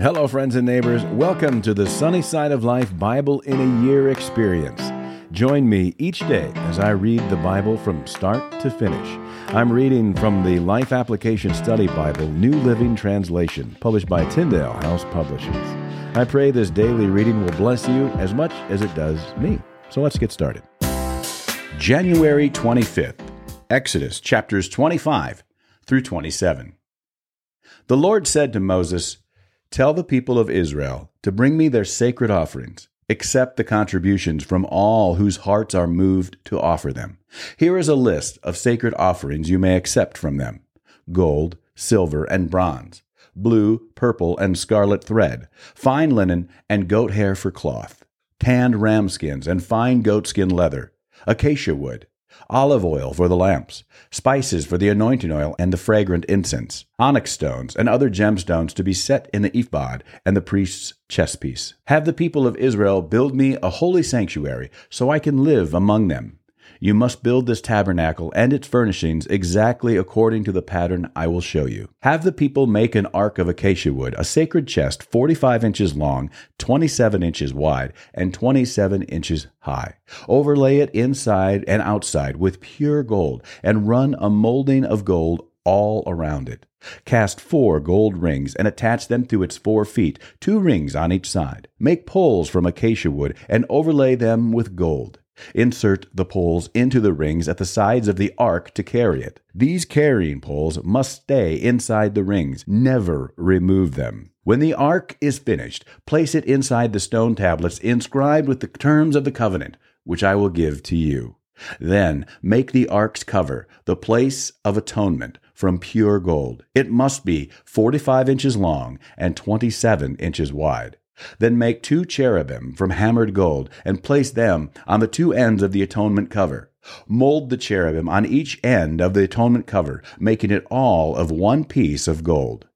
Hello, friends and neighbors. Welcome to the Sunny Side of Life Bible in a Year experience. Join me each day as I read the Bible from start to finish. I'm reading from the Life Application Study Bible, New Living Translation, published by Tyndale House Publishers. I pray this daily reading will bless you as much as it does me. So let's get started. January 25th, Exodus chapters 25 through 27. The Lord said to Moses, Tell the people of Israel to bring me their sacred offerings. Accept the contributions from all whose hearts are moved to offer them. Here is a list of sacred offerings you may accept from them. Gold, silver, and bronze, blue, purple, and scarlet thread, fine linen, and goat hair for cloth, tanned ram skins and fine goatskin leather, acacia wood, olive oil for the lamps, spices for the anointing oil and the fragrant incense, onyx stones and other gemstones to be set in the ephod and the priest's chestpiece. Have the people of Israel build me a holy sanctuary so I can live among them. You must build this tabernacle and its furnishings exactly according to the pattern I will show you. Have the people make an ark of acacia wood, a sacred chest 45 inches long, 27 inches wide, and 27 inches high. Overlay it inside and outside with pure gold, and run a molding of gold all around it. Cast four gold rings and attach them to its four feet, two rings on each side. Make poles from acacia wood and overlay them with gold. Insert the poles into the rings at the sides of the ark to carry it. These carrying poles must stay inside the rings. Never remove them. When the ark is finished, place it inside the stone tablets inscribed with the terms of the covenant, which I will give to you. Then make the ark's cover, the place of atonement, from pure gold. It must be 45 inches long and 27 inches wide. Then make two cherubim from hammered gold and place them on the two ends of the atonement cover. Mold the cherubim on each end of the atonement cover, making it all of one piece of gold.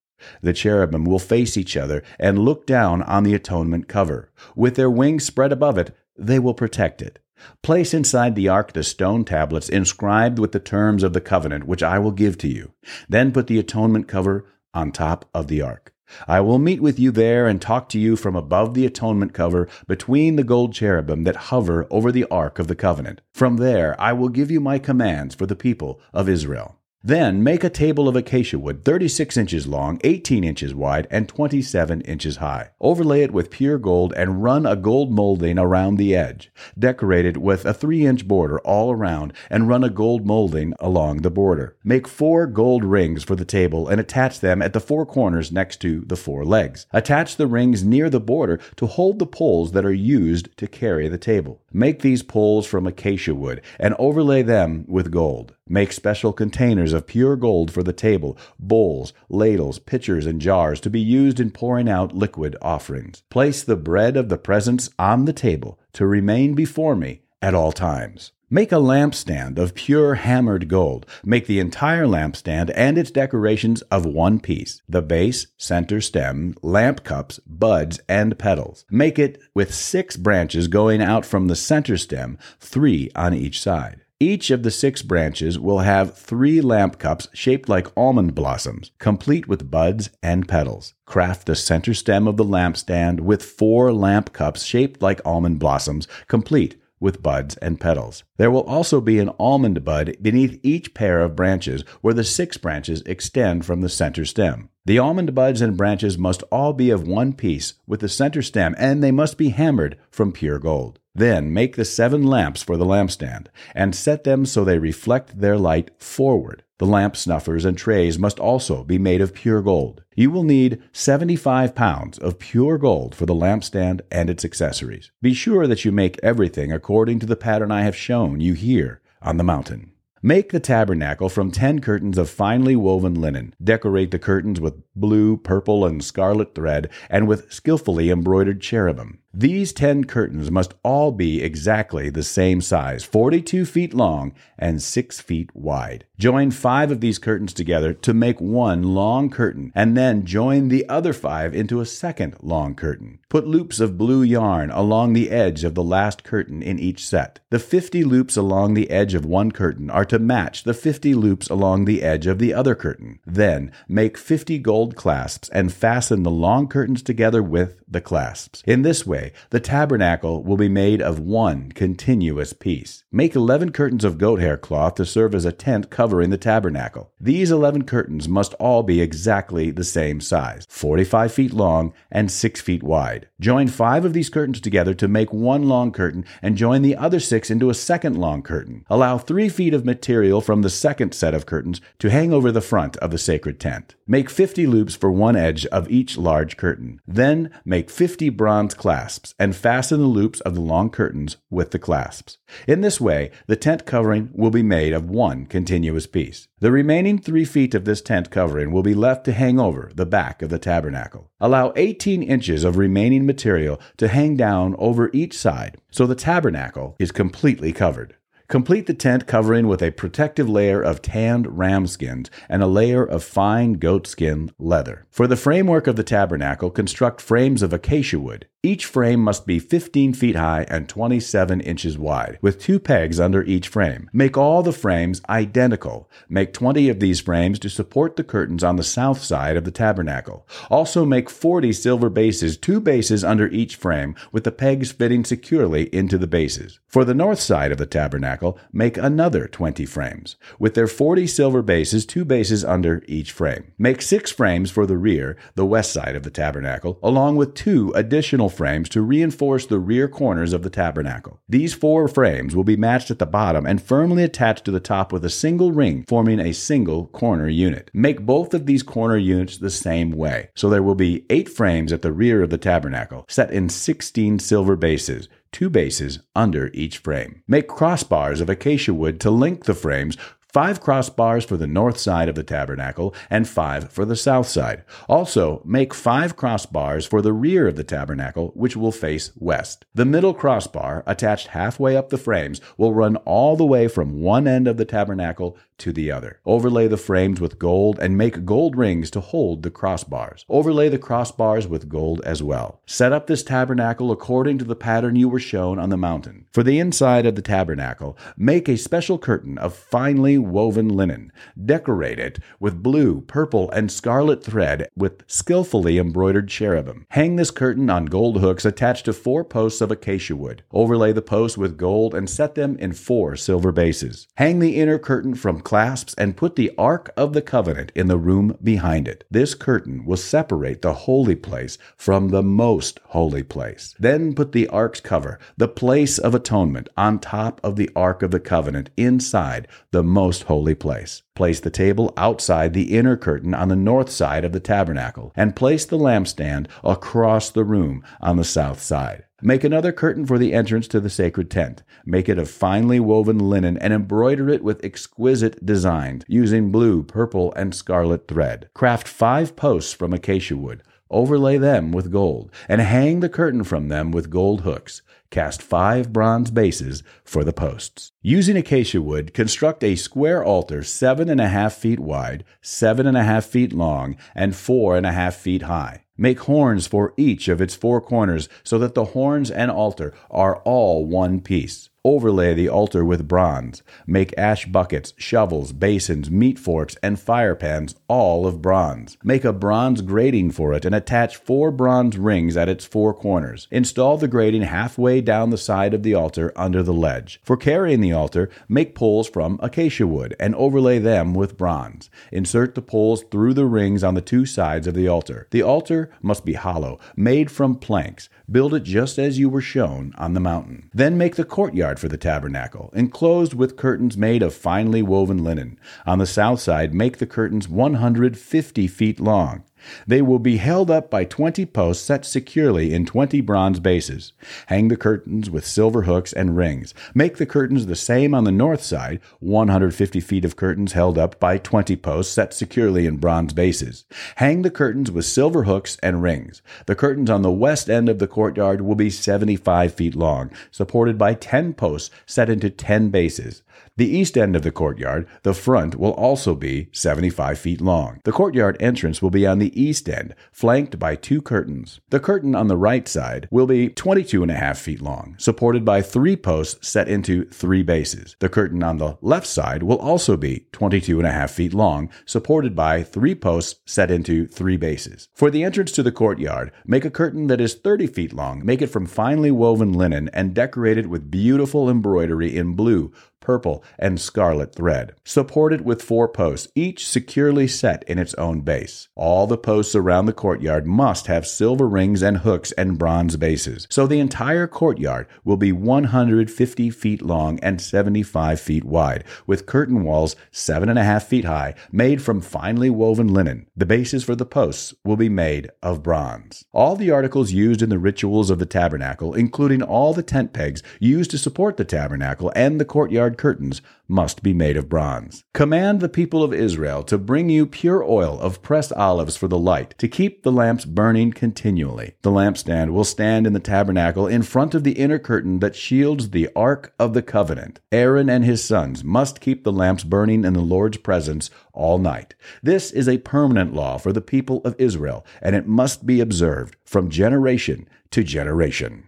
The cherubim will face each other and look down on the atonement cover. With their wings spread above it, they will protect it. Place inside the ark the stone tablets inscribed with the terms of the covenant which I will give to you. Then put the atonement cover on top of the ark. I will meet with you there and talk to you from above the atonement cover between the gold cherubim that hover over the ark of the covenant. From there I will give you my commands for the people of Israel. Then make a table of acacia wood 36 inches long, 18 inches wide, and 27 inches high. Overlay it with pure gold and run a gold molding around the edge. Decorate it with a 3 inch border all around and run a gold molding along the border. Make four gold rings for the table and attach them at the four corners next to the four legs. Attach the rings near the border to hold the poles that are used to carry the table. Make these poles from acacia wood and overlay them with gold. Make special containers of pure gold for the table, bowls, ladles, pitchers, and jars to be used in pouring out liquid offerings. Place the bread of the presence on the table to remain before me at all times. Make a lampstand of pure hammered gold. Make the entire lampstand and its decorations of one piece the base, center stem, lamp cups, buds, and petals. Make it with six branches going out from the center stem, three on each side. Each of the six branches will have three lamp cups shaped like almond blossoms, complete with buds and petals. Craft the center stem of the lampstand with four lamp cups shaped like almond blossoms, complete with buds and petals. There will also be an almond bud beneath each pair of branches where the six branches extend from the center stem. The almond buds and branches must all be of one piece with the center stem, and they must be hammered from pure gold. Then make the seven lamps for the lampstand, and set them so they reflect their light forward. The lamp snuffers and trays must also be made of pure gold. You will need 75 pounds of pure gold for the lampstand and its accessories. Be sure that you make everything according to the pattern I have shown you here on the mountain. Make the tabernacle from ten curtains of finely woven linen. Decorate the curtains with blue, purple, and scarlet thread, and with skillfully embroidered cherubim. These 10 curtains must all be exactly the same size, 42 feet long and 6 feet wide. Join five of these curtains together to make one long curtain, and then join the other five into a second long curtain. Put loops of blue yarn along the edge of the last curtain in each set. The 50 loops along the edge of one curtain are to match the 50 loops along the edge of the other curtain. Then make 50 gold clasps and fasten the long curtains together with the clasps. In this way, the tabernacle will be made of one continuous piece. Make 11 curtains of goat hair cloth to serve as a tent covering the tabernacle. These 11 curtains must all be exactly the same size, 45 feet long and 6 feet wide. Join five of these curtains together to make one long curtain and join the other six into a second long curtain. Allow 3 feet of material from the second set of curtains to hang over the front of the sacred tent. Make 50 loops for one edge of each large curtain. Then make 50 bronze clasps and fasten the loops of the long curtains with the clasps. In this way, the tent covering will be made of one continuous piece. The remaining three feet of this tent covering will be left to hang over the back of the tabernacle. Allow 18 inches of remaining material to hang down over each side, so the tabernacle is completely covered. Complete the tent covering with a protective layer of tanned ram skins and a layer of fine goatskin leather. For the framework of the tabernacle, construct frames of acacia wood. Each frame must be 15 feet high and 27 inches wide, with two pegs under each frame. Make all the frames identical. Make 20 of these frames to support the curtains on the south side of the tabernacle. Also make 40 silver bases, two bases under each frame, with the pegs fitting securely into the bases. For the north side of the tabernacle, make another 20 frames, with their 40 silver bases, two bases under each frame. Make six frames for the rear, the west side of the tabernacle, along with two additional frames to reinforce the rear corners of the tabernacle. These four frames will be matched at the bottom and firmly attached to the top with a single ring forming a single corner unit. Make both of these corner units the same way. So there will be eight frames at the rear of the tabernacle, set in 16 silver bases two bases under each frame. Make crossbars of acacia wood to link the frames five crossbars for the north side of the tabernacle, and five for the south side. Also, make five crossbars for the rear of the tabernacle, which will face west. The middle crossbar, attached halfway up the frames, will run all the way from one end of the tabernacle to the other. Overlay the frames with gold and make gold rings to hold the crossbars. Overlay the crossbars with gold as well. Set up this tabernacle according to the pattern you were shown on the mountain. For the inside of the tabernacle, make a special curtain of finely woven linen. Decorate it with blue, purple, and scarlet thread with skillfully embroidered cherubim. Hang this curtain on gold hooks attached to four posts of acacia wood. Overlay the posts with gold and set them in four silver bases. Hang the inner curtain from clasps and put the Ark of the Covenant in the room behind it. This curtain will separate the holy place from the most holy place. Then put the Ark's cover, the place of atonement, on top of the Ark of the Covenant inside the most holy place. Place the table outside the inner curtain on the north side of the tabernacle, and place the lampstand across the room on the south side. Make another curtain for the entrance to the sacred tent. Make it of finely woven linen and embroider it with exquisite designs using blue, purple, and scarlet thread. Craft five posts from acacia wood. Overlay them with gold, and hang the curtain from them with gold hooks. Cast five bronze bases for the posts. Using acacia wood, construct a square altar seven and a half feet wide, seven and a half feet long, and four and a half feet high. Make horns for each of its four corners so that the horns and altar are all one piece. Overlay the altar with bronze. Make ash buckets, shovels, basins, meat forks, and fire pans, all of bronze. Make a bronze grating for it and attach four bronze rings at its four corners. Install the grating halfway down the side of the altar under the ledge. For carrying the altar, make poles from acacia wood and overlay them with bronze. Insert the poles through the rings on the two sides of the altar. The altar must be hollow, made from planks. Build it just as you were shown on the mountain. Then make the courtyard for the tabernacle, enclosed with curtains made of finely woven linen. On the south side, make the curtains 150 feet long. They will be held up by 20 posts set securely in 20 bronze bases. Hang the curtains with silver hooks and rings. Make the curtains the same on the north side, 150 feet of curtains held up by 20 posts set securely in bronze bases. Hang the curtains with silver hooks and rings. The curtains on the west end of the courtyard will be 75 feet long, supported by 10 posts set into 10 bases. The east end of the courtyard, the front, will also be 75 feet long. The courtyard entrance will be on the east end, flanked by two curtains. The curtain on the right side will be 22 and a half feet long, supported by three posts set into three bases. The curtain on the left side will also be 22 and a half feet long, supported by three posts set into three bases. For the entrance to the courtyard, make a curtain that is 30 feet long. Make it from finely woven linen and decorate it with beautiful embroidery in blue, purple, and scarlet thread. Support it with four posts, each securely set in its own base. All the posts around the courtyard must have silver rings and hooks and bronze bases. So the entire courtyard will be 150 feet long and 75 feet wide, with curtain walls seven and a half feet high, made from finely woven linen. The bases for the posts will be made of bronze. All the articles used in the rituals of the tabernacle, including all the tent pegs used to support the tabernacle and the curtains must be made of bronze. Command the people of Israel to bring you pure oil of pressed olives for the light, to keep the lamps burning continually. The lampstand will stand in the tabernacle in front of the inner curtain that shields the ark of the covenant. Aaron and his sons must keep the lamps burning in the Lord's presence all night. This is a permanent law for the people of Israel, and it must be observed from generation to generation.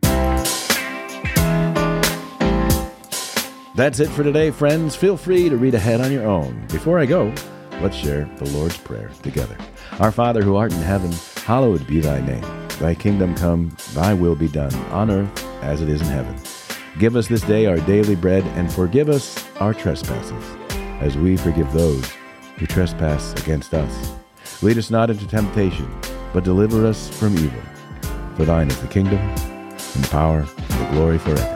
That's it for today, friends. Feel free to read ahead on your own. Before I go, let's share the Lord's Prayer together. Our Father who art in heaven, hallowed be thy name. Thy kingdom come, thy will be done, on earth as it is in heaven. Give us this day our daily bread, and forgive us our trespasses, as we forgive those who trespass against us. Lead us not into temptation, but deliver us from evil. For thine is the kingdom, and the power, and the glory forever.